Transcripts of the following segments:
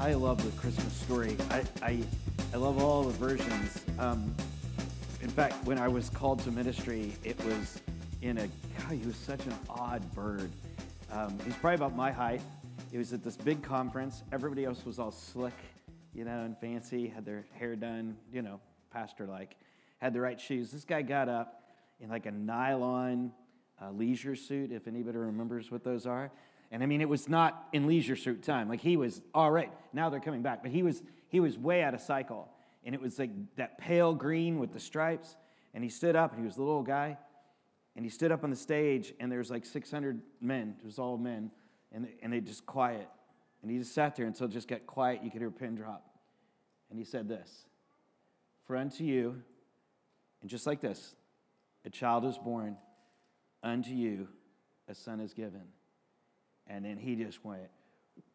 I love the Christmas story. I, I, I love all the versions. Um, in fact, when I was called to ministry, it was in a, God, he was such an odd bird. Um, he's probably about my height. He was at this big conference. Everybody else was all slick, you know, and fancy, had their hair done, you know, pastor like, had the right shoes. This guy got up in like a nylon uh, leisure suit, if anybody remembers what those are. And I mean, it was not in leisure suit time. Like he was, all right, now they're coming back. But he was, he was way out of cycle. And it was like that pale green with the stripes. And he stood up, and he was a little guy. And he stood up on the stage, and there's like 600 men. It was all men. And they, and they just quiet. And he just sat there until it just got quiet. You could hear a pin drop. And he said this For unto you, and just like this, a child is born, unto you a son is given and then he just went,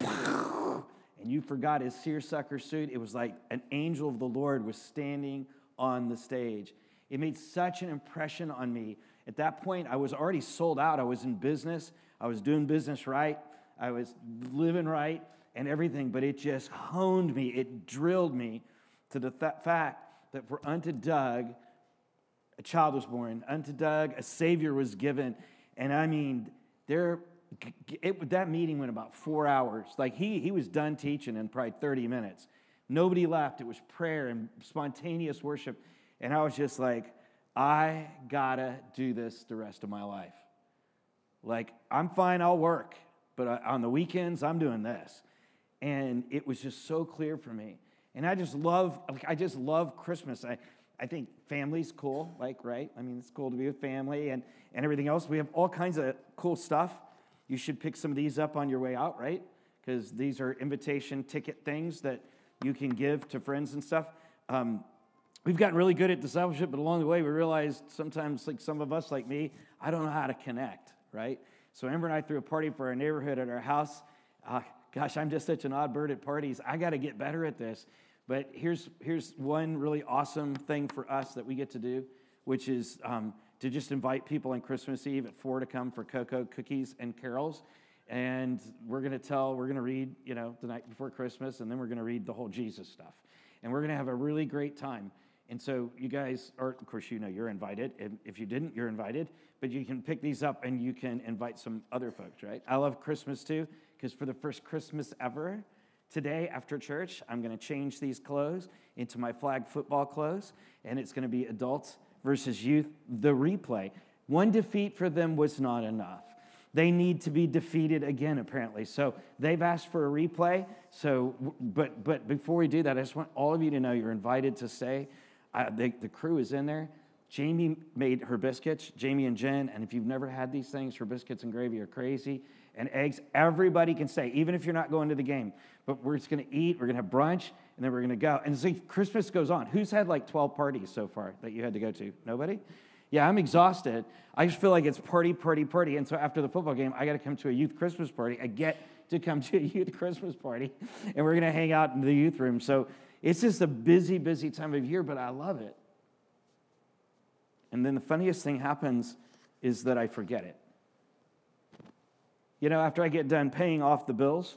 and you forgot his seersucker suit. It was like an angel of the Lord was standing on the stage. It made such an impression on me. At that point, I was already sold out. I was in business, I was doing business right, I was living right, and everything, but it just honed me, it drilled me to the th- fact that for unto Doug, a child was born, unto Doug, a Savior was given. And I mean, there it, that meeting went about four hours. Like he, he was done teaching in probably 30 minutes. Nobody left. It was prayer and spontaneous worship. And I was just like, I gotta do this the rest of my life. Like, I'm fine, I'll work, but uh, on the weekends, I'm doing this. And it was just so clear for me. And I just love, I just love Christmas. I, I think family's cool, like, right? I mean, it's cool to be with family and, and everything else. We have all kinds of cool stuff. You should pick some of these up on your way out, right? Because these are invitation ticket things that you can give to friends and stuff. Um, we've gotten really good at discipleship, but along the way, we realized sometimes, like some of us, like me, I don't know how to connect, right? So Amber and I threw a party for our neighborhood at our house. Uh, gosh, I'm just such an odd bird at parties. I got to get better at this. But here's, here's one really awesome thing for us that we get to do, which is um, to just invite people on Christmas Eve at four to come for cocoa, cookies, and carols. And we're going to tell, we're going to read, you know, the night before Christmas, and then we're going to read the whole Jesus stuff. And we're going to have a really great time. And so you guys are, of course, you know you're invited. If you didn't, you're invited. But you can pick these up and you can invite some other folks, right? I love Christmas too, because for the first Christmas ever, today after church, I'm going to change these clothes into my flag football clothes, and it's going to be adults versus youth, the replay. One defeat for them was not enough. They need to be defeated again, apparently. So they've asked for a replay. So, but but before we do that, I just want all of you to know you're invited to stay. Uh, the, the crew is in there. Jamie made her biscuits, Jamie and Jen. And if you've never had these things, her biscuits and gravy are crazy. And eggs, everybody can stay, even if you're not going to the game. But we're just to eat, we're to have brunch, and then we're going to go. And see, Christmas goes on. Who's had like 12 parties so far that you had to go to? Nobody? Yeah, I'm exhausted. I just feel like it's party, party, party. And so after the football game, I got to come to a youth Christmas party. I get to come to a youth Christmas party, and we're going to hang out in the youth room. So it's just a busy, busy time of year, but I love it. And then the funniest thing happens is that I forget it. You know, after I get done paying off the bills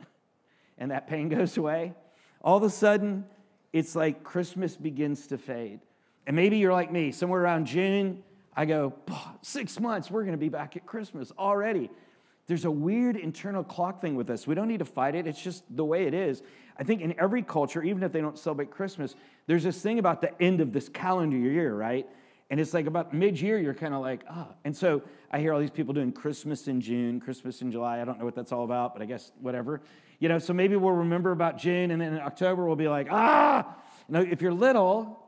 and that pain goes away, all of a sudden, it's like Christmas begins to fade. And maybe you're like me, somewhere around June, I go, six months, we're to be back at Christmas already. There's a weird internal clock thing with us. We don't need to fight it, it's just the way it is. I think in every culture, even if they don't celebrate Christmas, there's this thing about the end of this calendar year, right? And it's like about mid year, you're kind of like, ah. Oh. And so I hear all these people doing Christmas in June, Christmas in July. I don't know what that's all about, but I guess whatever. You know, so maybe we'll remember about June, and then in October we'll be like, ah. You know, if you're little,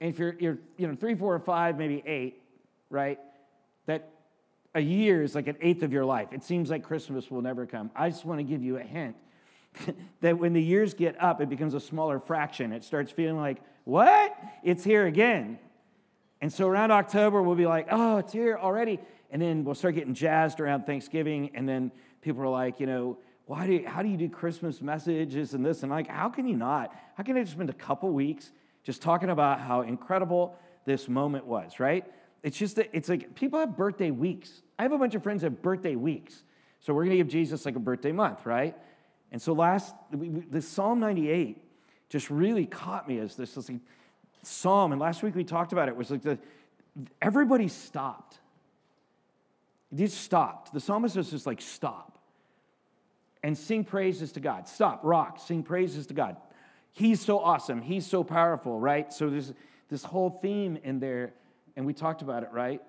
and if you're, you're you know, three, four, or five, maybe eight, right? That a year is like an eighth of your life. It seems like Christmas will never come. I just want to give you a hint that when the years get up, it becomes a smaller fraction. It starts feeling like, what? It's here again. And so around October, we'll be like, oh, it's here already. And then we'll start getting jazzed around Thanksgiving. And then people are like, you know, why do you, how do you do Christmas messages and this? And like, how can you not? How can I just spend a couple weeks just talking about how incredible this moment was, right? It's just that it's like people have birthday weeks. I have a bunch of friends that have birthday weeks. So we're going to give Jesus like a birthday month, right? And so last, the Psalm 98 just really caught me as this, this like psalm. And last week we talked about it. was like the, everybody stopped. Just stopped. The psalmist was just like, stop and sing praises to God. Stop, rock, sing praises to God. He's so awesome. He's so powerful, right? So there's this whole theme in there, and we talked about it, right?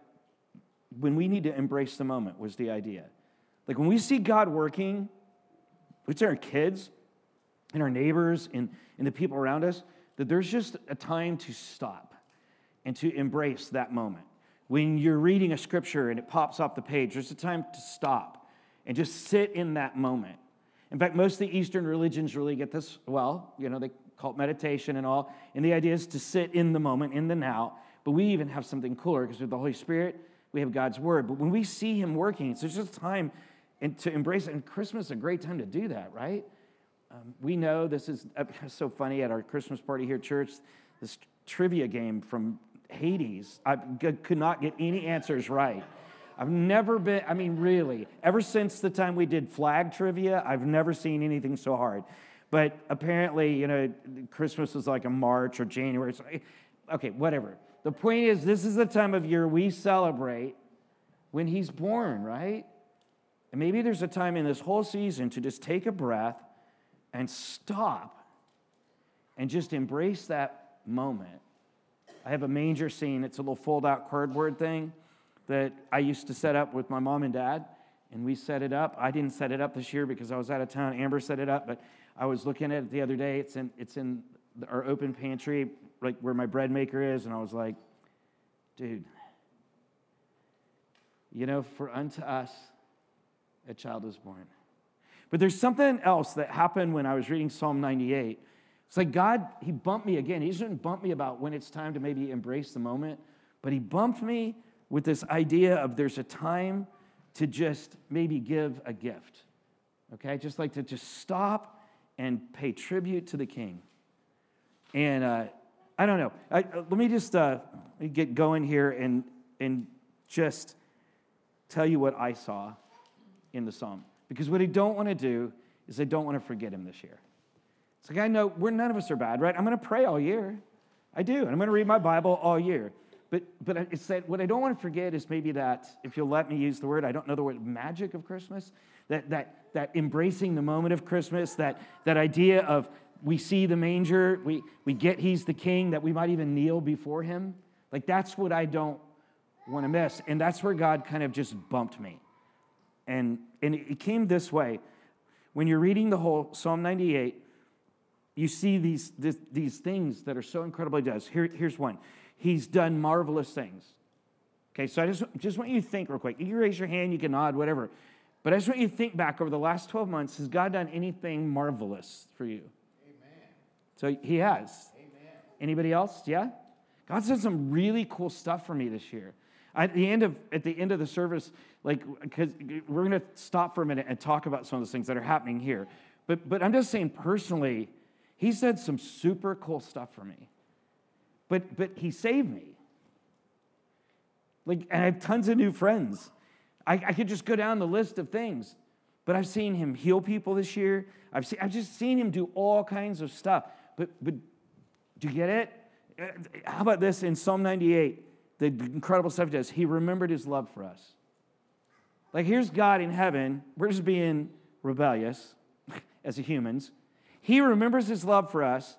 When we need to embrace the moment was the idea. Like when we see God working, it's our kids and our neighbors and, and the people around us, that there's just a time to stop and to embrace that moment. When you're reading a scripture and it pops off the page, there's a time to stop and just sit in that moment. In fact, most of the Eastern religions really get this well. You know, they call it meditation and all. And the idea is to sit in the moment, in the now. But we even have something cooler because with the Holy Spirit, we have God's word. But when we see Him working, it's just time to embrace it. And Christmas is a great time to do that, right? Um, we know this is so funny at our Christmas party here at church, this trivia game from Hades. I could not get any answers right. I've never been, I mean, really, ever since the time we did flag trivia, I've never seen anything so hard. But apparently, you know, Christmas is like a March or January. So, eh, okay, whatever. The point is, this is the time of year we celebrate when he's born, right? And maybe there's a time in this whole season to just take a breath and stop and just embrace that moment. I have a manger scene. It's a little fold out cardboard thing that I used to set up with my mom and dad. And we set it up. I didn't set it up this year because I was out of town. Amber set it up, but I was looking at it the other day. It's in, it's in our open pantry, like where my bread maker is. And I was like, dude, you know, for unto us a child was born. But there's something else that happened when I was reading Psalm 98. It's like God, He bumped me again. He didn't bump me about when it's time to maybe embrace the moment, but He bumped me with this idea of there's a time to just maybe give a gift. Okay? Just like to just stop and pay tribute to the King. And uh, I don't know. I, uh, let me just uh, get going here and, and just tell you what I saw in the psalm. Because what I don't want to do is I don't want to forget him this year. It's like I know we're none of us are bad, right? I'm going to pray all year. I do, and I'm going to read my Bible all year. But but it's that what I don't want to forget is maybe that if you'll let me use the word, I don't know the word magic of Christmas. That that that embracing the moment of Christmas, that that idea of we see the manger, we we get he's the king, that we might even kneel before him. Like that's what I don't want to miss. And that's where God kind of just bumped me. And, and it came this way. When you're reading the whole Psalm 98, you see these, these things that are so incredibly does. Here, here's one. He's done marvelous things. Okay, so I just, just want you to think real quick. You can raise your hand, you can nod, whatever. But I just want you to think back over the last 12 months. Has God done anything marvelous for you? Amen. So he has. Amen. Anybody else? Yeah? God's done some really cool stuff for me this year. At the end of, at the, end of the service, like, because we're going to stop for a minute and talk about some of those things that are happening here. But, but I'm just saying personally, he said some super cool stuff for me. But, but he saved me. Like, and I have tons of new friends. I, I could just go down the list of things. But I've seen him heal people this year. I've, seen, I've just seen him do all kinds of stuff. But, but do you get it? Uh, how about this in Psalm 98? The incredible stuff he does. He remembered his love for us. Like, here's God in heaven. We're just being rebellious as humans. He remembers his love for us,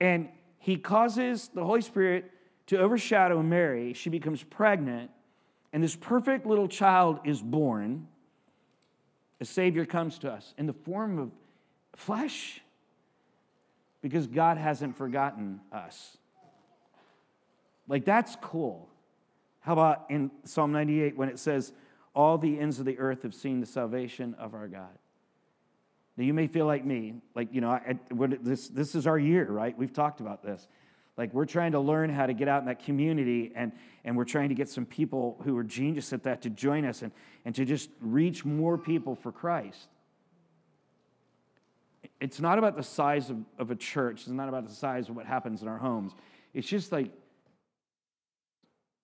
and he causes the Holy Spirit to overshadow Mary. She becomes pregnant, and this perfect little child is born. A Savior comes to us in the form of flesh because God hasn't forgotten us. Like, that's cool. How about in Psalm 98 when it says, all the ends of the earth have seen the salvation of our God. Now, you may feel like me, like, you know, I, this, this is our year, right? We've talked about this. Like, we're trying to learn how to get out in that community, and, and we're trying to get some people who are genius at that to join us and, and to just reach more people for Christ. It's not about the size of, of a church, it's not about the size of what happens in our homes. It's just like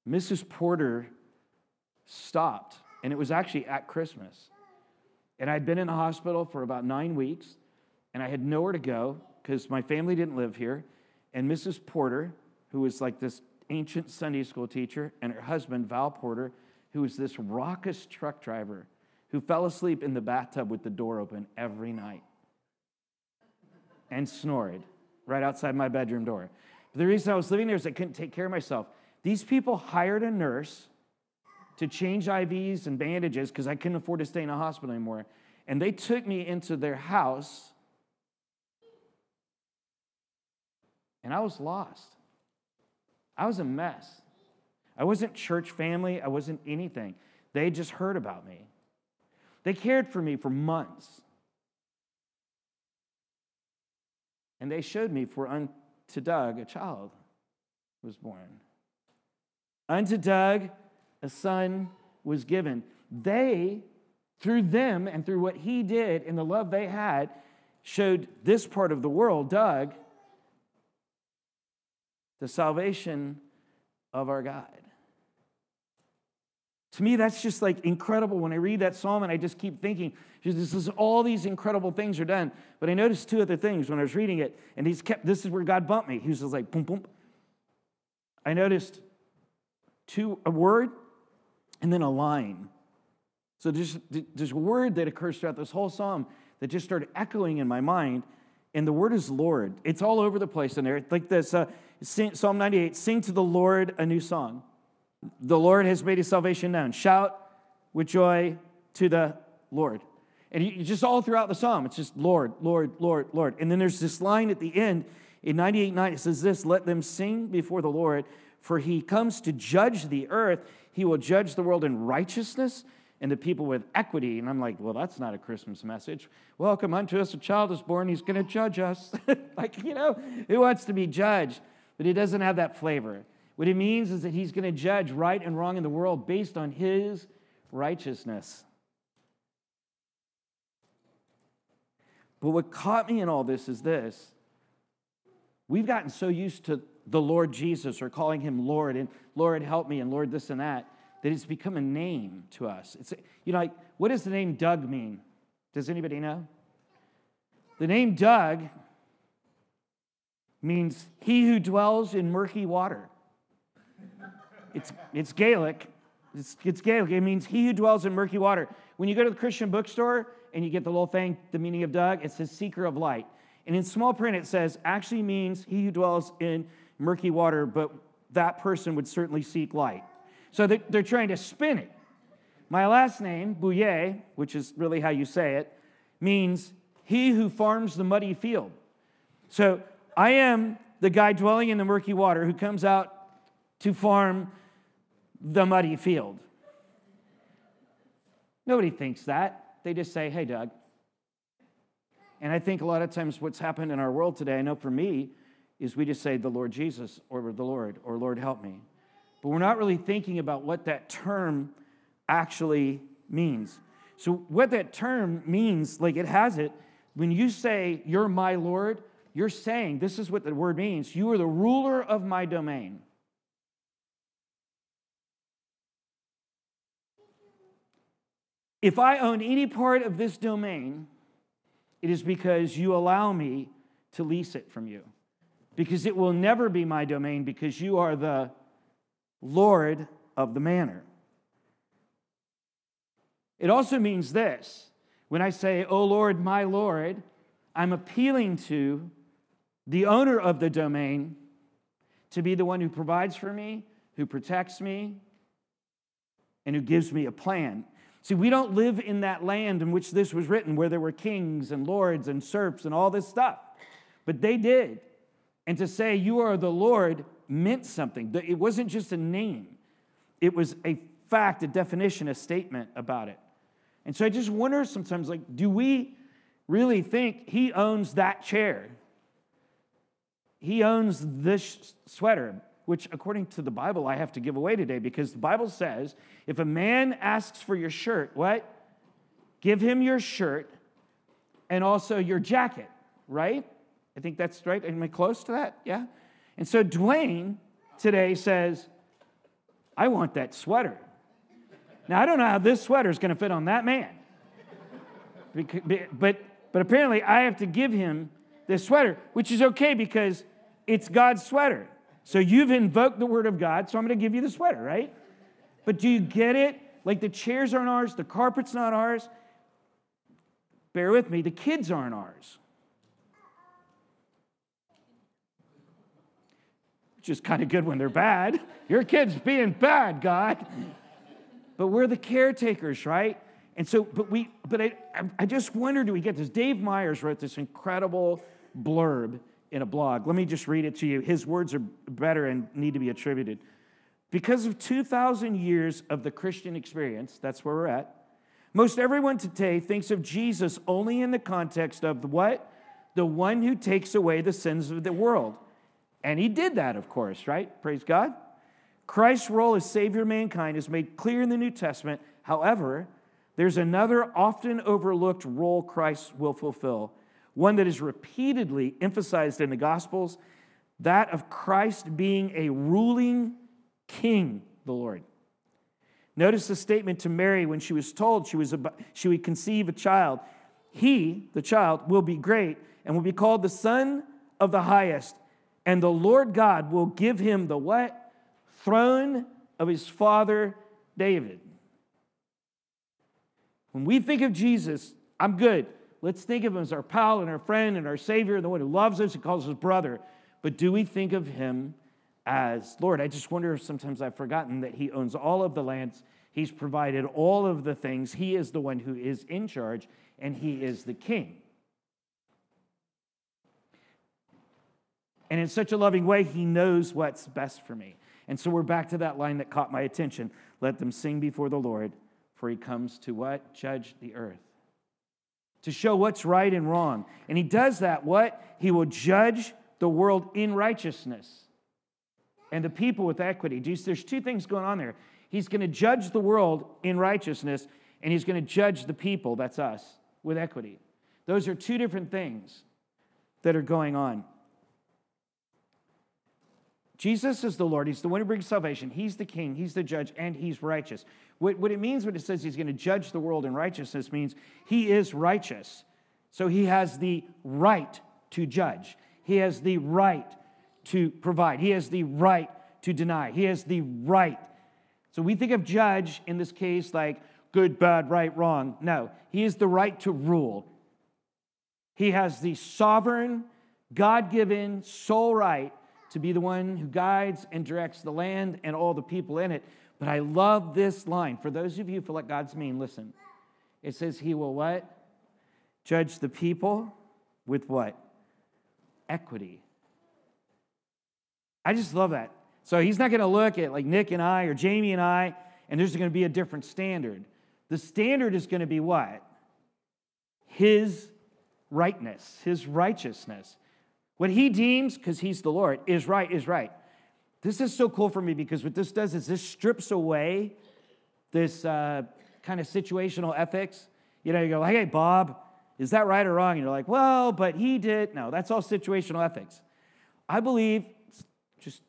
Mrs. Porter stopped and it was actually at Christmas. And I'd been in the hospital for about nine weeks, and I had nowhere to go because my family didn't live here. And Mrs. Porter, who was like this ancient Sunday school teacher, and her husband, Val Porter, who was this raucous truck driver who fell asleep in the bathtub with the door open every night and snored right outside my bedroom door. But the reason I was living there is I couldn't take care of myself. These people hired a nurse to change IVs and bandages because I couldn't afford to stay in a hospital anymore. And they took me into their house, and I was lost. I was a mess. I wasn't church family, I wasn't anything. They just heard about me. They cared for me for months. And they showed me, for unto Doug a child was born. Unto Doug a son was given. They, through them and through what he did and the love they had, showed this part of the world, Doug, the salvation of our God. To me, that's just like incredible. When I read that psalm and I just keep thinking, this is all these incredible things are done. But I noticed two other things when I was reading it, and he's kept this is where God bumped me. He was just like boom, boom. I noticed two a word and then a line. So there's, there's a word that occurs throughout this whole psalm that just started echoing in my mind, and the word is Lord. It's all over the place in there. Like this uh, Psalm 98 Sing to the Lord a new song. The Lord has made his salvation known. Shout with joy to the Lord. And you, just all throughout the psalm, it's just Lord, Lord, Lord, Lord. And then there's this line at the end in 98 9, it says this Let them sing before the Lord, for he comes to judge the earth. He will judge the world in righteousness and the people with equity. And I'm like, well, that's not a Christmas message. Welcome unto us, a child is born. He's going to judge us. like, you know, who wants to be judged? But it doesn't have that flavor. What it means is that he's going to judge right and wrong in the world based on his righteousness. But what caught me in all this is this we've gotten so used to the Lord Jesus or calling him Lord and Lord help me and Lord this and that that it's become a name to us. It's you know like what does the name Doug mean? Does anybody know? The name Doug means he who dwells in murky water. It's, it's Gaelic. It's, it's Gaelic. It means he who dwells in murky water. When you go to the Christian bookstore and you get the little thing, the meaning of Doug, it says seeker of light. And in small print, it says actually means he who dwells in murky water, but that person would certainly seek light. So they're, trying to spin it. My last name, Bouye, which is really how you say it, means he who farms the muddy field. So I am the guy dwelling in the murky water who comes out to farm the muddy field. Nobody thinks that. They just say, hey, Doug. And I think a lot of times what's happened in our world today, I know for me, is we just say the Lord Jesus or the Lord or Lord help me. But we're not really thinking about what that term actually means. So, what that term means, like it has it, when you say, You're my Lord, you're saying, This is what the word means you are the ruler of my domain. If I own any part of this domain, it is because you allow me to lease it from you. Because it will never be my domain because you are the Lord of the manor. It also means this when I say, Oh Lord, my Lord, I'm appealing to the owner of the domain to be the one who provides for me, who protects me, and who gives me a plan. See, we don't live in that land in which this was written, where there were kings and lords and serfs and all this stuff. But they did. And to say, You are the Lord, meant something. It wasn't just a name, it was a fact, a definition, a statement about it. And so I just wonder sometimes, like, do we really think he owns that chair? He owns this sweater which according to the Bible, I have to give away today because the Bible says if a man asks for your shirt, what? Give him your shirt and also your jacket, right? I think that's right. Am I close to that? Yeah. And so Dwayne today says, I want that sweater. Now, I don't know how this sweater is going to fit on that man. but, but apparently I have to give him this sweater, which is okay because it's God's sweater. So you've invoked the word of God, so I'm going to give you the sweater, right? But do you get it? Like the chairs aren't ours, the carpet's not ours. Bear with me, the kids aren't ours. Is kind of good when they're bad. Your kid's being bad, God. But we're the caretakers, right? And so, but we, but I, I just wonder, do we get this? Dave Myers wrote this incredible blurb in a blog. Let me just read it to you. His words are better and need to be attributed. Because of 2,000 years of the Christian experience, that's where we're at, most everyone today thinks of Jesus only in the context of the what? The one who takes away the sins of the world. And he did that, of course, right? Praise God. Christ's role as Savior of mankind is made clear in the New Testament. However, there's another often overlooked role Christ will fulfill, one that is repeatedly emphasized in the Gospels that of Christ being a ruling king, the Lord. Notice the statement to Mary when she was told she, was about, she would conceive a child. He, the child, will be great and will be called the Son of the Highest. And the Lord God will give him the what? Throne of his father David. When we think of Jesus, I'm good. Let's think of him as our pal and our friend and our Savior, the one who loves us and calls us brother. But do we think of him as Lord. I just wonder if sometimes I've forgotten that He owns all of the lands, He's provided all of the things, He is the one who is in charge, and He is the King. And in such a loving way, He knows what's best for me. And so we're back to that line that caught my attention. Let them sing before the Lord, for He comes to what? Judge the earth. To show what's right and wrong. And He does that, what? He will judge the world in righteousness and the people with equity. There's two things going on there. He's going to judge the world in righteousness, and he's going to judge the people, that's us, with equity. Those are two different things that are going on. Jesus is the Lord. He's the one who brings salvation. He's the king. He's the judge, and he's righteous. What, what it means when it says he's going to judge the world in righteousness means he is righteous. So he has the right to judge, he has the right to provide. He has the right to deny. He has the right. So we think of judge in this case like good, bad, right, wrong. No, he has the right to rule. He has the sovereign, God given, sole right to be the one who guides and directs the land and all the people in it. But I love this line. For those of you who feel like God's mean, listen. It says, He will what? Judge the people with what? Equity. I just love that. So he's not going to look at like Nick and I or Jamie and I, and there's going to be a different standard. The standard is going to be what? His rightness, his righteousness. What he deems, because he's the Lord, is right, is right. This is so cool for me because what this does is this strips away this uh, kind of situational ethics. You know, you go, hey, Bob, is that right or wrong? And you're like, well, but he did. No, that's all situational ethics. I believe just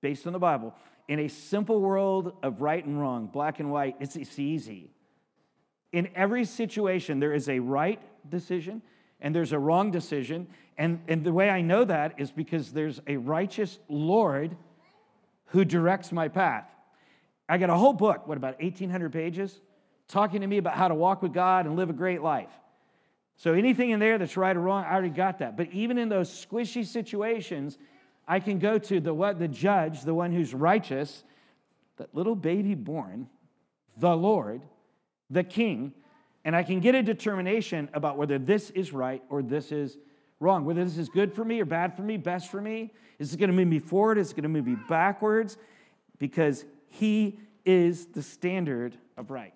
based on the Bible, in a simple world of right and wrong, black and white, it's, it's easy. In every situation, there is a right decision and there's a wrong decision. And, and the way I know that is because there's a righteous Lord who directs my path. I got a whole book, what, about 1,800 pages, talking to me about how to walk with God and live a great life. So anything in there that's right or wrong, I already got that. But even in those squishy situations, I can go to the what the judge, the one who's righteous, that little baby born, the Lord, the king, and I can get a determination about whether this is right or this is wrong, whether this is good for me or bad for me, best for me. Is it going to move me forward? Is it going to move me backwards? Because he is the standard of right.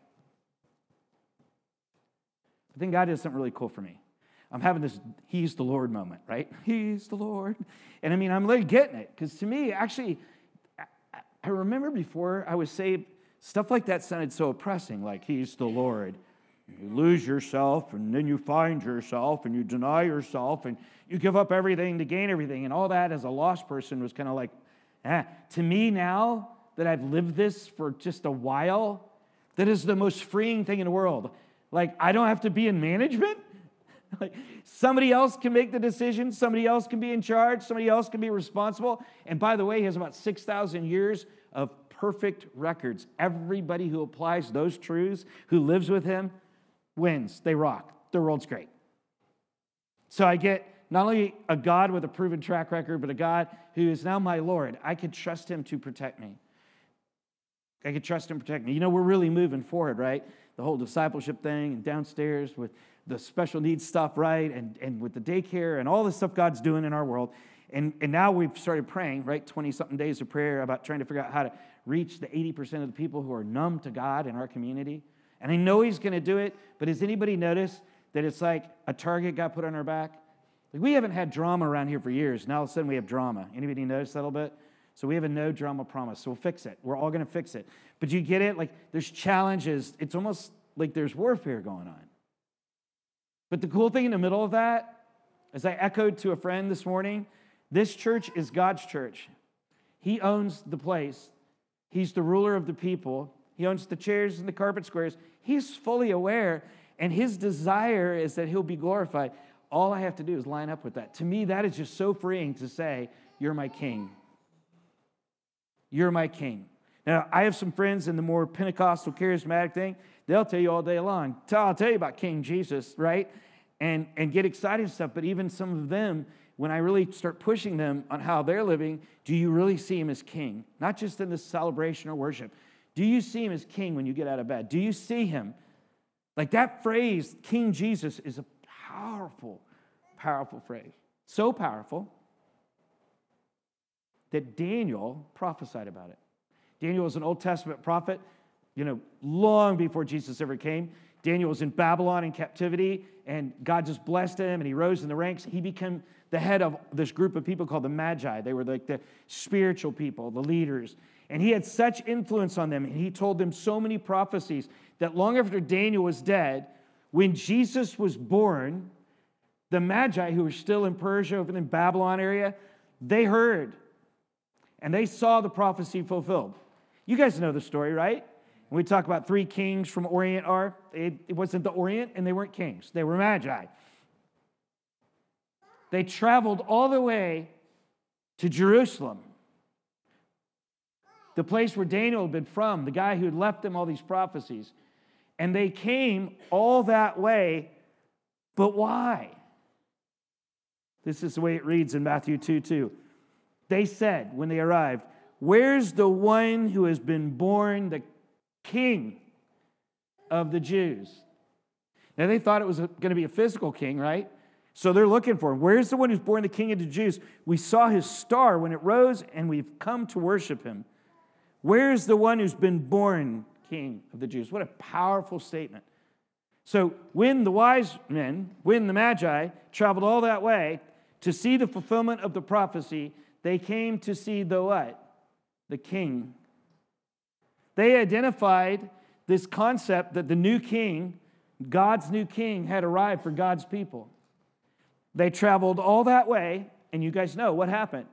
I think God does something really cool for me. I'm having this he's the Lord moment, right? He's the Lord. And I mean, I'm like getting it because to me, actually, I remember before I was saved, stuff like that sounded so oppressing, like he's the Lord. You lose yourself, and then you find yourself, and you deny yourself, and you give up everything to gain everything. And all that as a lost person was kind of like, eh. To me now that I've lived this for just a while, that is the most freeing thing in the world. Like, I don't have to be in management? like, somebody else can make the decision, somebody else can be in charge, somebody else can be responsible. And by the way, he has about 6,000 years of perfect records. Everybody who applies those truths, who lives with him, wins. They rock. The world's great. So I get not only a God with a proven track record, but a God who is now my Lord. I can trust him to protect me. I can trust him to protect me. You know, we're really moving forward, right? The whole discipleship thing and downstairs with the special needs stuff, right? And, and with the daycare and all the stuff God's doing in our world. And, and now we've started praying, right? 20 something days of prayer about trying to figure out how to reach the 80% of the people who are numb to God in our community. And I know He's going to do it, but has anybody noticed that it's like a target got put on our back? Like we haven't had drama around here for years. Now all of a sudden we have drama. Anybody notice that a little bit? So we have a no drama promise. So we'll fix it. We're all going to fix it. But you get it? Like there's challenges. It's almost like there's warfare going on. But the cool thing in the middle of that, as I echoed to a friend this morning, this church is God's church. He owns the place, He's the ruler of the people. He owns the chairs and the carpet squares. He's fully aware, and His desire is that He'll be glorified. All I have to do is line up with that. To me, that is just so freeing to say, You're my king. You're my king. Now, I have some friends in the more Pentecostal charismatic thing. They'll tell you all day long. I'll tell you about King Jesus, right? And, and get excited and stuff. But even some of them, when I really start pushing them on how they're living, do you really see him as king? Not just in the celebration or worship. Do you see him as king when you get out of bed? Do you see him? Like that phrase, King Jesus, is a powerful, powerful phrase. So powerful that Daniel prophesied about it. Daniel was an Old Testament prophet, you know, long before Jesus ever came. Daniel was in Babylon in captivity, and God just blessed him, and he rose in the ranks. He became the head of this group of people called the Magi. They were like the spiritual people, the leaders. And he had such influence on them, and he told them so many prophecies that long after Daniel was dead, when Jesus was born, the Magi, who were still in Persia, over in the Babylon area, they heard and they saw the prophecy fulfilled. You guys know the story, right? We talk about three kings from Orient are, it, it wasn't the Orient and they weren't kings, they were Magi. They traveled all the way to Jerusalem, the place where Daniel had been from, the guy who had left them all these prophecies. And they came all that way, but why? This is the way it reads in Matthew 2 2. They said when they arrived, Where's the one who has been born the king of the Jews? Now they thought it was going to be a physical king, right? So they're looking for him. Where's the one who's born the king of the Jews? We saw his star when it rose, and we've come to worship him. Where's the one who's been born king of the Jews? What a powerful statement. So when the wise men, when the Magi traveled all that way to see the fulfillment of the prophecy, they came to see the what? The king. They identified this concept that the new king, God's new king, had arrived for God's people. They traveled all that way, and you guys know what happened.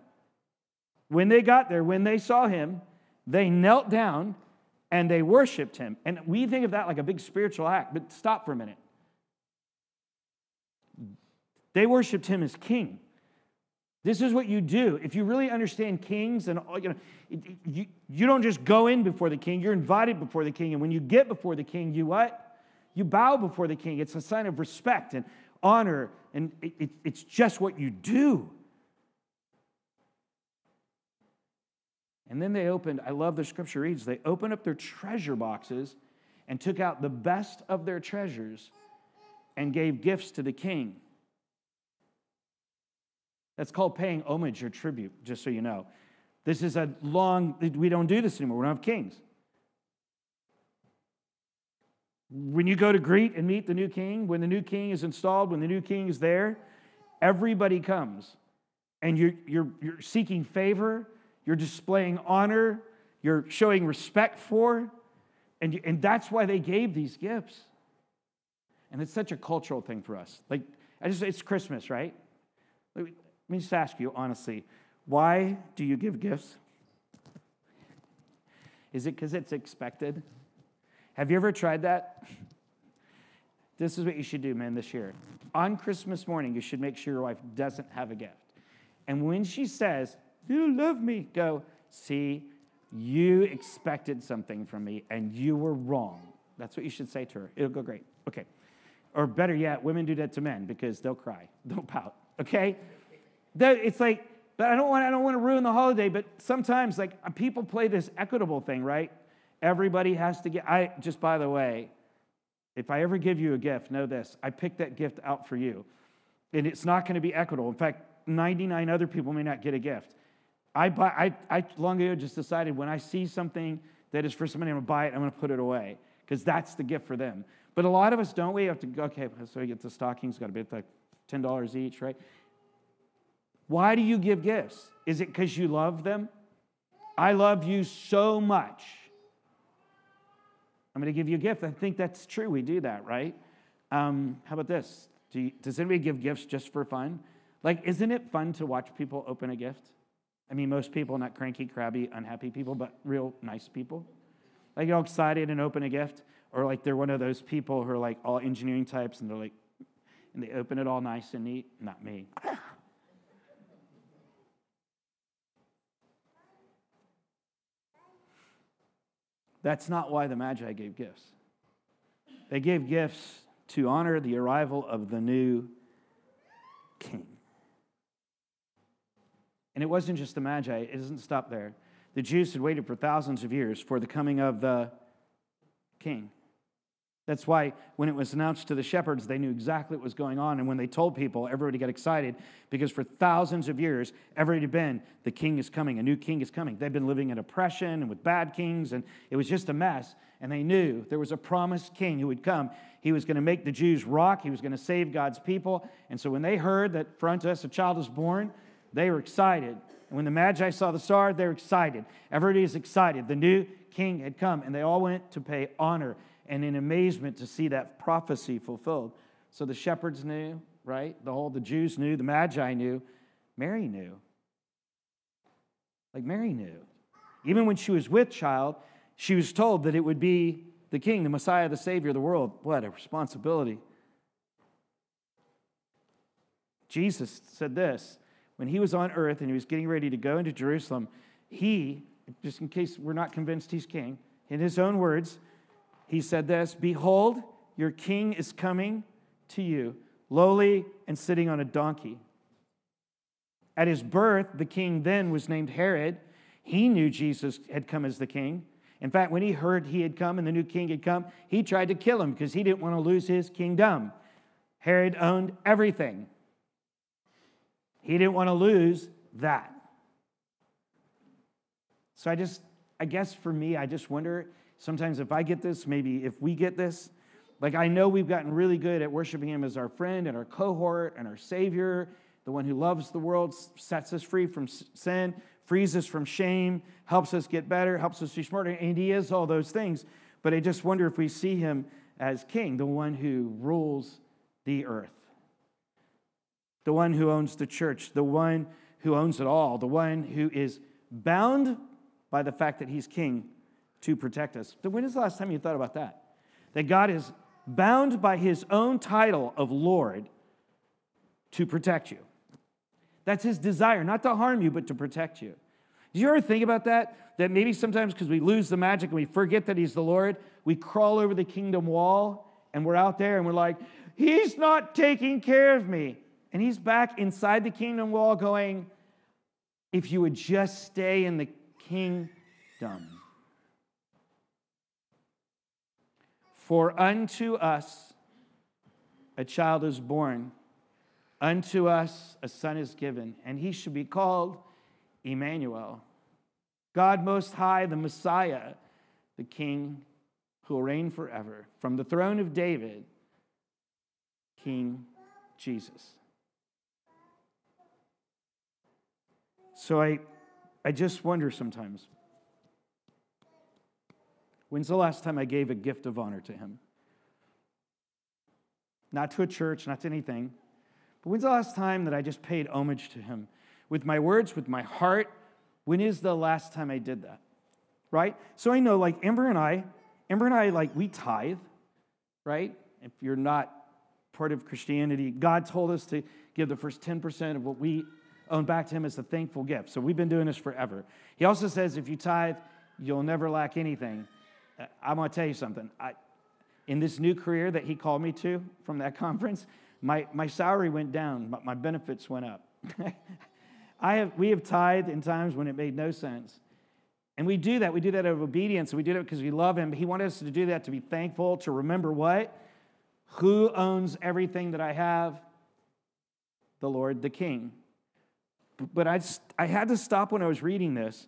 When they got there, when they saw him, they knelt down and they worshiped him. And we think of that like a big spiritual act, but stop for a minute. They worshiped him as king. This is what you do. If you really understand kings, and you know, you, you don't just go in before the king, you're invited before the king. And when you get before the king, you what? You bow before the king. It's a sign of respect and honor, and it, it, it's just what you do. And then they opened, I love the scripture reads, they opened up their treasure boxes and took out the best of their treasures and gave gifts to the king. That's called paying homage or tribute, just so you know. This is a long, we don't do this anymore. We don't have kings. When you go to greet and meet the new king, when the new king is installed, when the new king is there, everybody comes. And you're, you're, you're seeking favor, you're displaying honor, you're showing respect for, and, you, and that's why they gave these gifts. And it's such a cultural thing for us. Like, I just, it's Christmas, right? Let me just ask you honestly why do you give gifts? Is it because it's expected? Have you ever tried that? this is what you should do, man, this year. On Christmas morning, you should make sure your wife doesn't have a gift. And when she says, You love me, go, See, you expected something from me and you were wrong. That's what you should say to her. It'll go great. Okay. Or better yet, women do that to men because they'll cry. they'll pout. Okay? It's like, but I don't want I don't want to ruin the holiday, but sometimes like uh, people play this equitable thing, right? Everybody has to get I just by the way, if I ever give you a gift, know this. I picked that gift out for you. And it's not going to be equitable. In fact, 99 other people may not get a gift. I, buy, I, I long ago just decided when I see something that is for somebody, I'm to buy it, I'm to put it away because that's the gift for them. But a lot of us don't. We have to go, okay, so we get the stockings, got to be like $10 each, right? Why do you give gifts? Is it because you love them? I love you so much. I'm to give you a gift. I think that's true. We do that, right? Um, how about this? Do you, does anybody give gifts just for fun? Like, isn't it fun to watch people open a gift? I mean, most people, not cranky, crabby, unhappy people, but real nice people. Like, all excited and open a gift, or like they're one of those people who are like all engineering types and they're like, and they open it all nice and neat. Not me. That's not why the Magi gave gifts. They gave gifts to honor the arrival of the new king. And it wasn't just the Magi, it doesn't stop there. The Jews had waited for thousands of years for the coming of the king. That's why when it was announced to the shepherds, they knew exactly what was going on. And when they told people, everybody got excited because for thousands of years, everybody had been, the king is coming, a new king is coming. They'd been living in oppression and with bad kings, and it was just a mess. And they knew there was a promised king who would come. He was going to make the Jews rock, he was going to save God's people. And so when they heard that for unto us a child is born, they were excited. And when the Magi saw the star, they were excited. Everybody is excited. The new king had come, and they all went to pay honor and in amazement to see that prophecy fulfilled. So the shepherds knew, right? The whole the Jews knew, the Magi knew, Mary knew. Like Mary knew. Even when she was with child, she was told that it would be the king, the Messiah, the Savior of the world. What a responsibility. Jesus said this when he was on earth and he was getting ready to go into Jerusalem, he, just in case we're not convinced he's king, in his own words, he said this Behold, your king is coming to you, lowly and sitting on a donkey. At his birth, the king then was named Herod. He knew Jesus had come as the king. In fact, when he heard he had come and the new king had come, he tried to kill him because he didn't want to lose his kingdom. Herod owned everything, he didn't want to lose that. So I just, I guess for me, I just wonder Sometimes if I get this, maybe if we get this, like I know we've gotten really good at worshiping Him as our friend and our cohort and our Savior, the one who loves the world, sets us free from sin, frees us from shame, helps us get better, helps us be smarter, and He is all those things. But I just wonder if we see Him as King, the one who rules the earth, the one who owns the church, the one who owns it all, the one who is bound by the fact that He's King to protect us. When is the last time you thought about that? That God is bound by his own title of Lord to protect you. That's his desire, not to harm you, but to protect you. Do you ever think about that? That maybe sometimes because we lose the magic and we forget that he's the Lord, we crawl over the kingdom wall and we're out there and we're like, he's not taking care of me. And he's back inside the kingdom wall going, if you would just stay in the kingdom. For unto us a child is born, unto us a son is given, and he should be called Emmanuel. God Most High, the Messiah, the King who will reign forever. From the throne of David, King Jesus. So I, I just wonder sometimes When's the last time I gave a gift of honor to him? Not to a church, not to anything. But when's the last time that I just paid homage to him? With my words, with my heart? When is the last time I did that? Right? So I know, like, Amber and I, Amber and I, like, we tithe, right? if you're not part of Christianity, God told us to give the first 10% of what we own back to Him as a thankful gift. So we've been doing this forever. He also says if you tithe, you'll never lack anything. Uh, I'm going to tell you something. I, in this new career that He called me to from that conference, my, my salary went down, but my benefits went up. I have, we have tithed in times when it made no sense. And we do that. We do that out of obedience. We do that because we love Him. But he wanted us to do that to be thankful, to remember what? Who owns everything that I have? The Lord, the King. But I, I had to stop when I was reading this.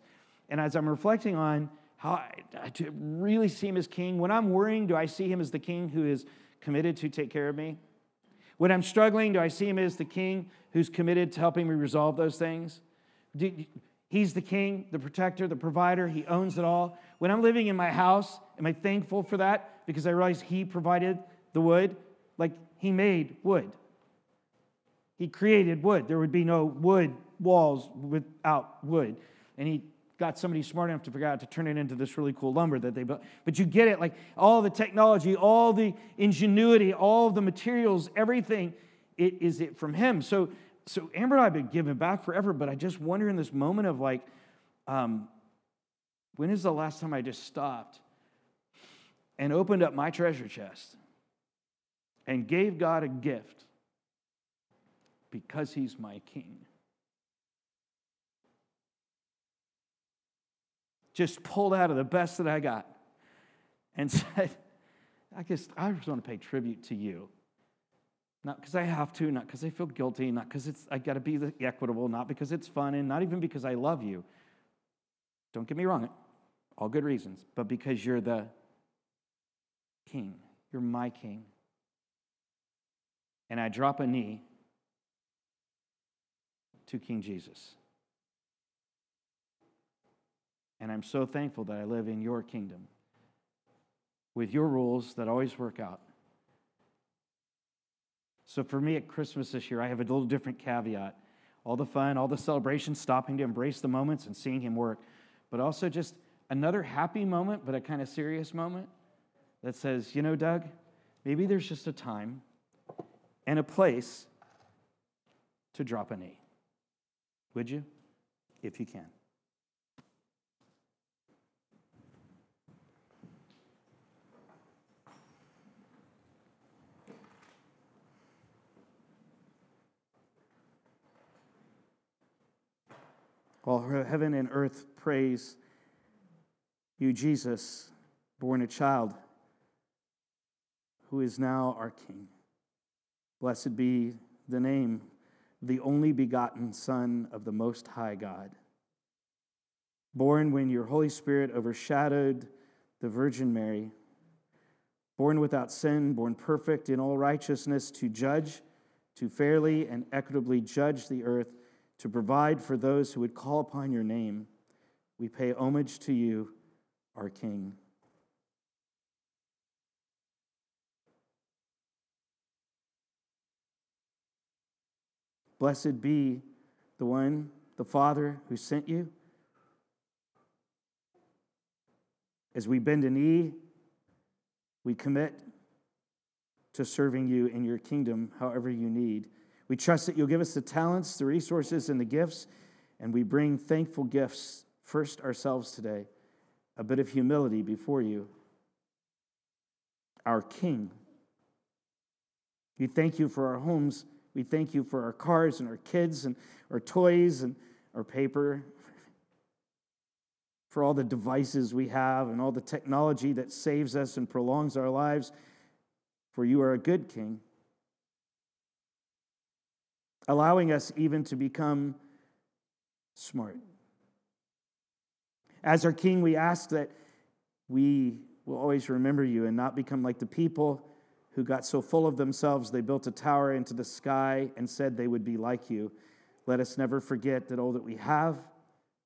And as I'm reflecting on how I, I really see Him as King, when I'm worrying, do I see Him as the King who is committed to take care of me? When I'm struggling, do I see Him as the King who's committed to helping me resolve those things? Do, He's the king, the protector, the provider. He owns it all. When I'm living in my house, am I thankful for that? Because I realize He provided the wood. Like He made wood, He created wood. There would be no wood walls without wood. And He got somebody smart enough to figure out to turn it into this really cool lumber that they built. But you get it, like all the technology, all the ingenuity, all the materials, everything, it is it from him. So so Amber and I have been giving back forever, but I just wonder in this moment of like, um, when is the last time I just stopped and opened up my treasure chest and gave God a gift because He's my King? Just pulled out of the best that I got and said, I guess I just want to pay tribute to you. Not because I have to, not because I feel guilty, not because it's I got to be equitable, not because it's fun, and not even because I love you. Don't get me wrong, all good reasons, but because you're the king. You're my king. And I drop a knee to King Jesus. And I'm so thankful that I live in your kingdom with your rules that always work out. So for me at Christmas this year, I have a little different caveat. All the fun, all the celebration, stopping to embrace the moments and seeing him work, but also just another happy moment, but a kind of serious moment that says, you know, Doug, maybe there's just a time and a place to drop a knee. Would you? If you can. While heaven and earth praise you, Jesus, born a child, who is now our King. Blessed be the name, the only begotten Son of the Most High God. Born when your Holy Spirit overshadowed the Virgin Mary, born without sin, born perfect in all righteousness to judge, to fairly and equitably judge the earth to provide for those who would call upon your name. We pay homage to you, our King. Blessed be the one, the Father who sent you. As we bend a knee, we commit to serving you in your kingdom however you need. We trust that you'll give us the talents, the resources, and the gifts, and we bring thankful gifts first ourselves today, a bit of humility before you. Our King. We thank you for our homes. We thank you for our cars and our kids and our toys and our paper, for all the devices we have and all the technology that saves us and prolongs our lives. For you are a good King allowing us even to become smart. As our King, we ask that we will always remember you and not become like the people who got so full of themselves they built a tower into the sky and said they would be like you. Let us never forget that all that we have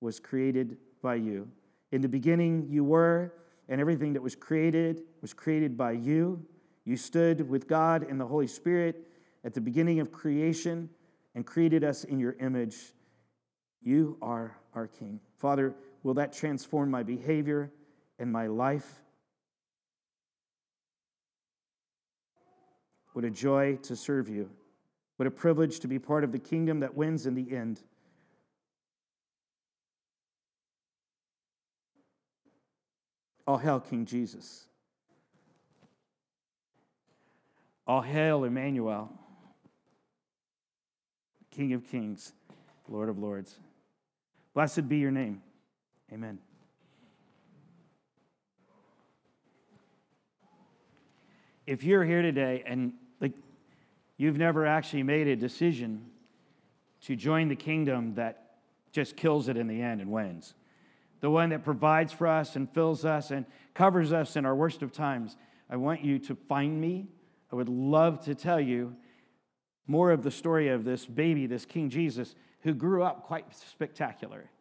was created by you. In the beginning, you were, and everything that was created was created by you. You stood with God and the Holy Spirit at the beginning of creation and created us in your image. You are our King. Father, will that transform my behavior and my life? What a joy to serve you. What a privilege to be part of the kingdom that wins in the end. All hail, King Jesus. All hail, Emmanuel, King of kings, Lord of lords. Blessed be your name. Amen. If you're here today and like you've never actually made a decision to join the kingdom that just kills it in the end and wins, the one that provides for us and fills us and covers us in our worst of times, I want you to find me. I would love to tell you more of the story of this baby, this King Jesus, who grew up quite spectacular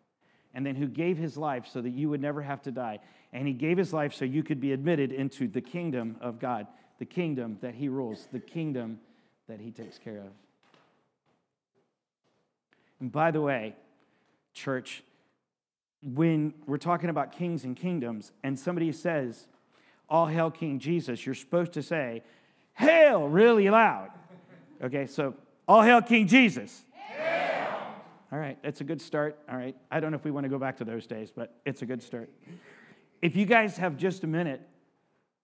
and then who gave his life so that you would never have to die. And he gave his life so you could be admitted into the kingdom of God, the kingdom that he rules, the kingdom that he takes care of. And by the way, church, when we're talking about kings and kingdoms, and somebody says, All hail King Jesus, you're supposed to say, Hail really loud. Okay, so all hail King Jesus. Hail. All right, that's a good start. All right, I don't know if we want to go back to those days, but it's a good start. If you guys have just a minute,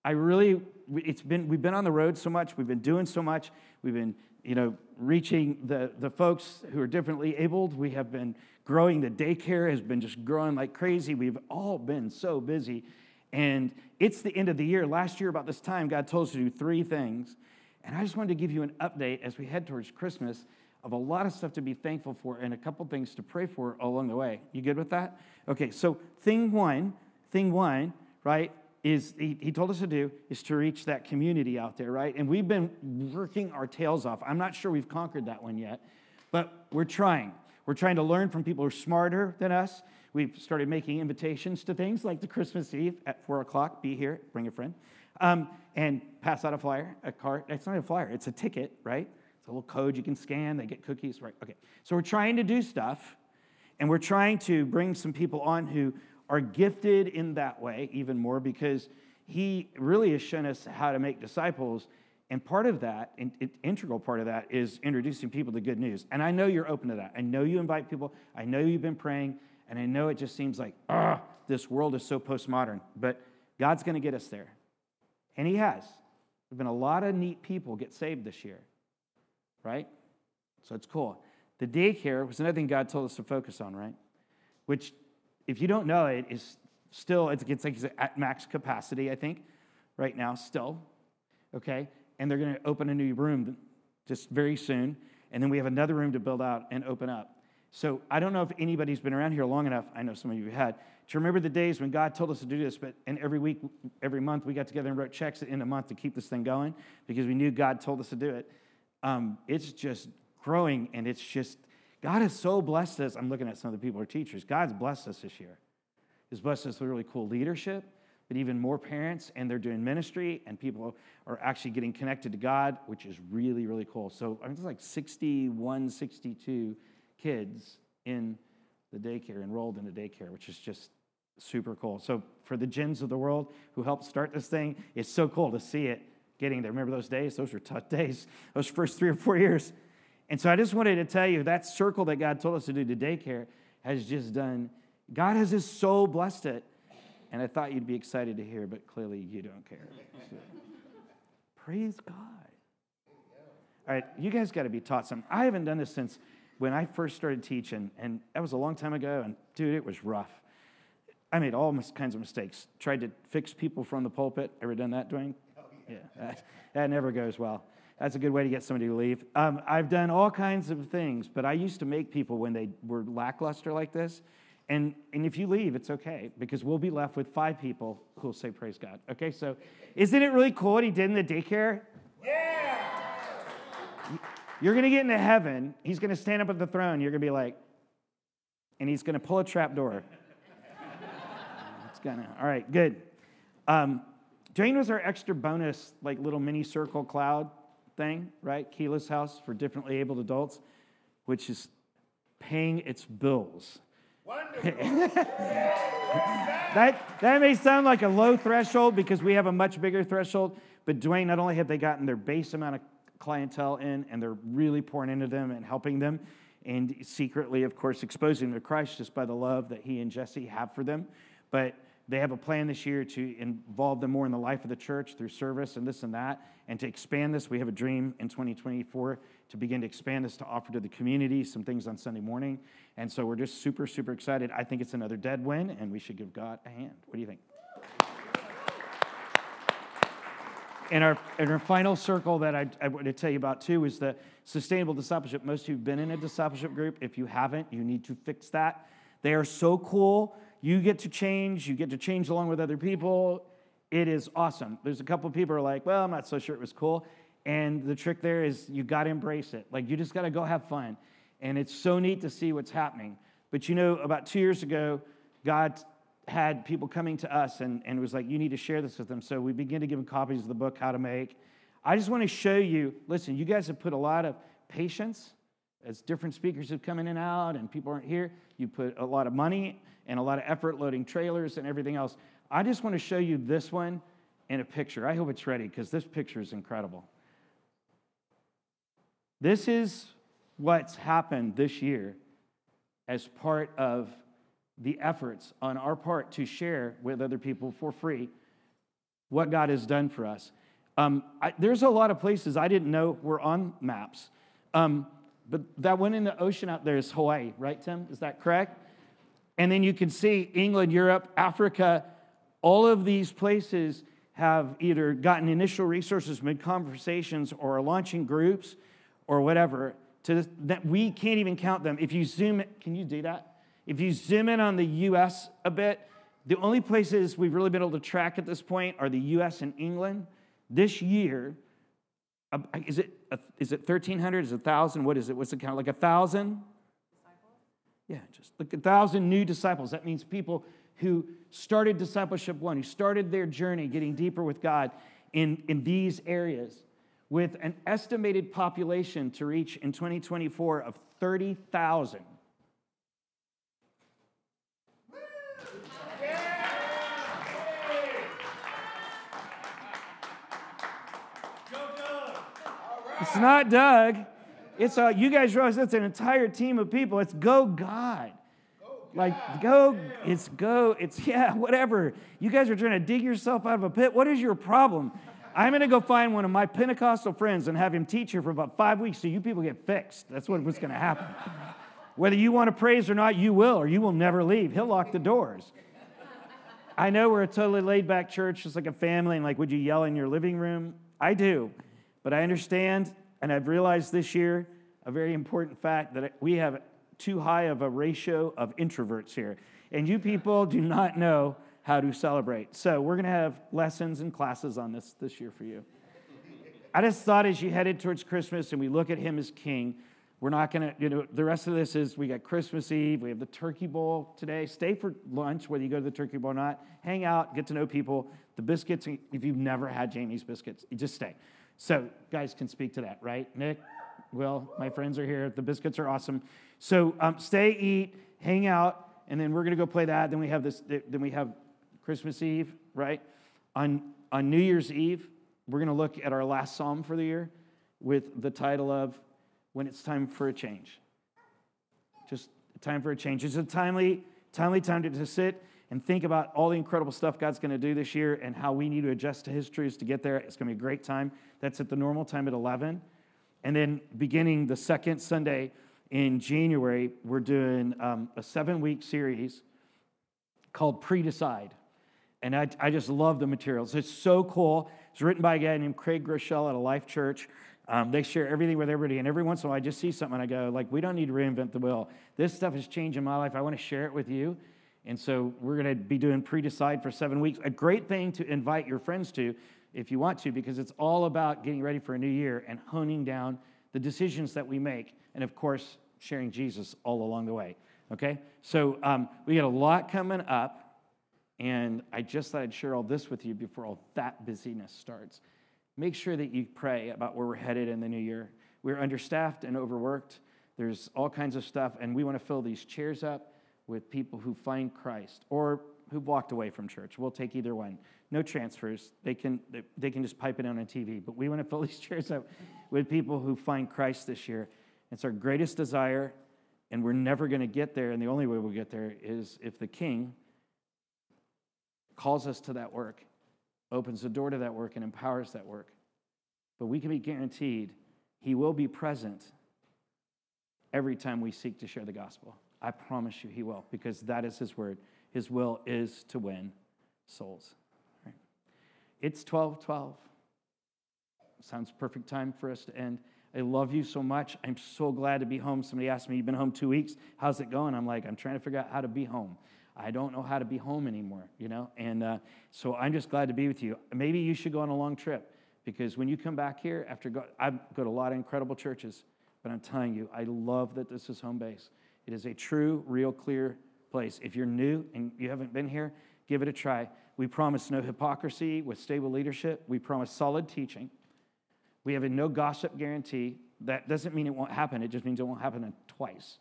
I really, it's been, we've been on the road so much, we've been doing so much, we've been, you know, reaching the, the folks who are differently abled. We have been growing, the daycare has been just growing like crazy. We've all been so busy. And it's the end of the year. Last year, about this time, God told us to do three things. And I just wanted to give you an update as we head towards Christmas of a lot of stuff to be thankful for and a couple things to pray for along the way. You good with that? Okay, so thing one, thing one, right, is he, he told us to do is to reach that community out there, right? And we've been working our tails off. I'm not sure we've conquered that one yet, but we're trying. We're trying to learn from people who are smarter than us. We've started making invitations to things like the Christmas Eve at four o'clock. Be here, bring a friend, um, and pass out a flyer, a card. It's not a flyer; it's a ticket, right? It's a little code you can scan. They get cookies, right? Okay. So we're trying to do stuff, and we're trying to bring some people on who are gifted in that way even more because he really has shown us how to make disciples and part of that, an integral part of that, is introducing people to good news. And I know you're open to that. I know you invite people. I know you've been praying. And I know it just seems like, ah, this world is so postmodern. But God's going to get us there. And He has. There's been a lot of neat people get saved this year, right? So it's cool. The daycare was another thing God told us to focus on, right? Which, if you don't know it, is still, it's, it's like at max capacity, I think, right now, still. Okay? and they're going to open a new room just very soon. And then we have another room to build out and open up. So I don't know if anybody's been around here long enough. I know some of you had to remember the days when God told us to do this. But and every week, every month, we got together and wrote checks in a month to keep this thing going because we knew God told us to do it. Um, it's just growing, and it's just God has so blessed us. I'm looking at some of the people who are teachers. God's blessed us this year. He's blessed us with really cool leadership but even more parents, and they're doing ministry, and people are actually getting connected to God, which is really, really cool. So I think it's like 61, 62 kids in the daycare, enrolled in the daycare, which is just super cool. So for the Jins of the world who helped start this thing, it's so cool to see it getting there. Remember those days? Those were tough days, those first three or four years. And so I just wanted to tell you that circle that God told us to do to daycare has just done, God has just so blessed it and I thought you'd be excited to hear, but clearly you don't care. So, praise God. All right, you guys got to be taught something. I haven't done this since when I first started teaching, and that was a long time ago, and dude, it was rough. I made all kinds of mistakes. Tried to fix people from the pulpit. Ever done that, Dwayne? Oh, yeah, yeah that, that, never goes well. That's a good way to get somebody to leave. Um, I've done all kinds of things, but I used to make people when they were lackluster like this and, and if you leave, it's okay because we'll be left with five people who'll say, Praise God. Okay, so isn't it really cool what he did in the daycare? You're going to get into heaven. He's going to stand up at the throne. You're going to be like, and he's going to pull a trap door. it's going to, all right, good. Um, Jane was our extra bonus, like little mini circle cloud thing, right? Keyless house for differently abled adults, which is paying its bills. that, that may sound like a low threshold because we have a much bigger threshold, but Dwayne, not only have they gotten their base amount of clientele in, and they're really pouring into them and helping them, and secretly, of course, exposing them to Christ just by the love that he and Jesse have for them. But they have a plan this year to involve them more in the life of the church through service and this and that, and to expand this. We have a dream in 2024 to begin to expand this to offer to the community some things on Sunday morning. And so we're just super, super excited. I think it's another dead win, and we should give God a hand. What do you think? And our, and our final circle that I, I want to tell you about too is the sustainable discipleship. Most of you have been in a discipleship group. If you haven't, you need to fix that. They are so cool. You get to change, you get to change along with other people. It is awesome. There's a couple of people are like, well, I'm not so sure it was cool. And the trick there is you got to embrace it. Like, you just got to go have fun. And it's so neat to see what's happening. But you know, about two years ago, God had people coming to us and, and was like, you need to share this with them. So we began to give them copies of the book, How to Make. I just want to show you listen, you guys have put a lot of patience as different speakers have come in and out and people aren't here. You put a lot of money and a lot of effort loading trailers and everything else. I just want to show you this one in a picture. I hope it's ready because this picture is incredible. This is what's happened this year as part of the efforts on our part to share with other people for free what God has done for us. Um, I, there's a lot of places I didn't know were on maps. Um, but that one in the ocean out there is Hawaii, right, Tim? Is that correct? And then you can see England, Europe, Africa, all of these places have either gotten initial resources, mid conversations, or are launching groups or whatever. To that we can't even count them. If you zoom, can you do that? If you zoom in on the U.S. a bit, the only places we've really been able to track at this point are the U.S. and England. This year, uh, is it is it 1,300? Is it 1,000? What is it? What's the count? Like a 1,000? Yeah, just like a 1,000 new disciples. That means people who started discipleship one, who started their journey getting deeper with God in, in these areas, with an estimated population to reach in 2024 of 30,000. It's not Doug. It's a, you guys realize that's an entire team of people. It's go God. Like, go, it's go, it's yeah, whatever. You guys are trying to dig yourself out of a pit. What is your problem? I'm going to go find one of my Pentecostal friends and have him teach here for about five weeks so you people get fixed. That's what, what's going to happen. Whether you want to praise or not, you will, or you will never leave. He'll lock the doors. I know we're a totally laid back church, just like a family, and like, would you yell in your living room? I do. But I understand, and I've realized this year a very important fact that we have too high of a ratio of introverts here. And you people do not know how to celebrate. So we're going to have lessons and classes on this this year for you. I just thought as you headed towards Christmas and we look at him as king, we're not going to, you know, the rest of this is we got Christmas Eve, we have the turkey bowl today. Stay for lunch, whether you go to the turkey bowl or not. Hang out, get to know people. The biscuits, if you've never had Jamie's biscuits, just stay. So, guys can speak to that, right? Nick, Will, my friends are here. The biscuits are awesome. So, um, stay, eat, hang out, and then we're going to go play that. Then we have this. Then we have Christmas Eve, right? On on New Year's Eve, we're going to look at our last psalm for the year with the title of "When It's Time for a Change." Just time for a change. It's a timely, timely time to, to sit and think about all the incredible stuff God's going to do this year and how we need to adjust to His truths to get there. It's going to be a great time. That's at the normal time at 11. And then beginning the second Sunday in January, we're doing um, a seven week series called Pre Decide. And I, I, just love the materials. It's so cool. It's written by a guy named Craig Groeschel at a life church. Um, they share everything with everybody, and every once in a while I just see something and I go, like, we don't need to reinvent the wheel. This stuff is changing my life. I want to share it with you. And so we're going to be doing pre decide for seven weeks. A great thing to invite your friends to if you want to, because it's all about getting ready for a new year and honing down the decisions that we make. And of course, sharing Jesus all along the way. Okay? So um, we got a lot coming up. And I just thought I'd share all this with you before all that busyness starts. Make sure that you pray about where we're headed in the new year. We're understaffed and overworked. There's all kinds of stuff, and we want to fill these chairs up with people who find Christ or who've walked away from church. We'll take either one. No transfers. They can, they can just pipe it on a TV. But we want to fill these chairs up with people who find Christ this year. It's our greatest desire, and we're never going to get there. And the only way we'll get there is if the King calls us to that work, opens the door to that work, and empowers that work. But we can be guaranteed he will be present every time we seek to share the gospel. I promise you he will, because that is his word. His will is to win souls. Right? It's 12 12. Sounds perfect time for us to end. I love you so much. I'm so glad to be home. Somebody asked me, You've been home two weeks. How's it going? I'm like, I'm trying to figure out how to be home. I don't know how to be home anymore, you know? And uh, so I'm just glad to be with you. Maybe you should go on a long trip because when you come back here, after go, I go to a lot of incredible churches, but I'm telling you, I love that this is home base. It is a true, real, clear place. If you're new and you haven't been here, give it a try. We promise no hypocrisy with stable leadership. We promise solid teaching. We have a no gossip guarantee. That doesn't mean it won't happen, it just means it won't happen twice.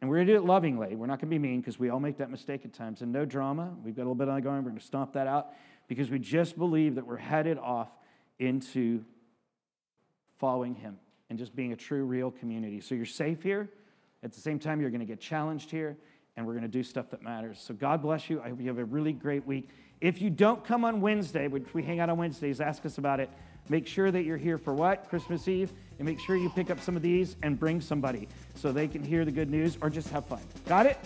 And we're going to do it lovingly. We're not going to be mean because we all make that mistake at times. And no drama. We've got a little bit on going. We're going to stomp that out because we just believe that we're headed off into following Him and just being a true, real community. So you're safe here. At the same time, you're going to get challenged here, and we're going to do stuff that matters. So God bless you. I hope you have a really great week. If you don't come on Wednesday, which we hang out on Wednesdays, ask us about it. Make sure that you're here for what? Christmas Eve. And make sure you pick up some of these and bring somebody so they can hear the good news or just have fun. Got it?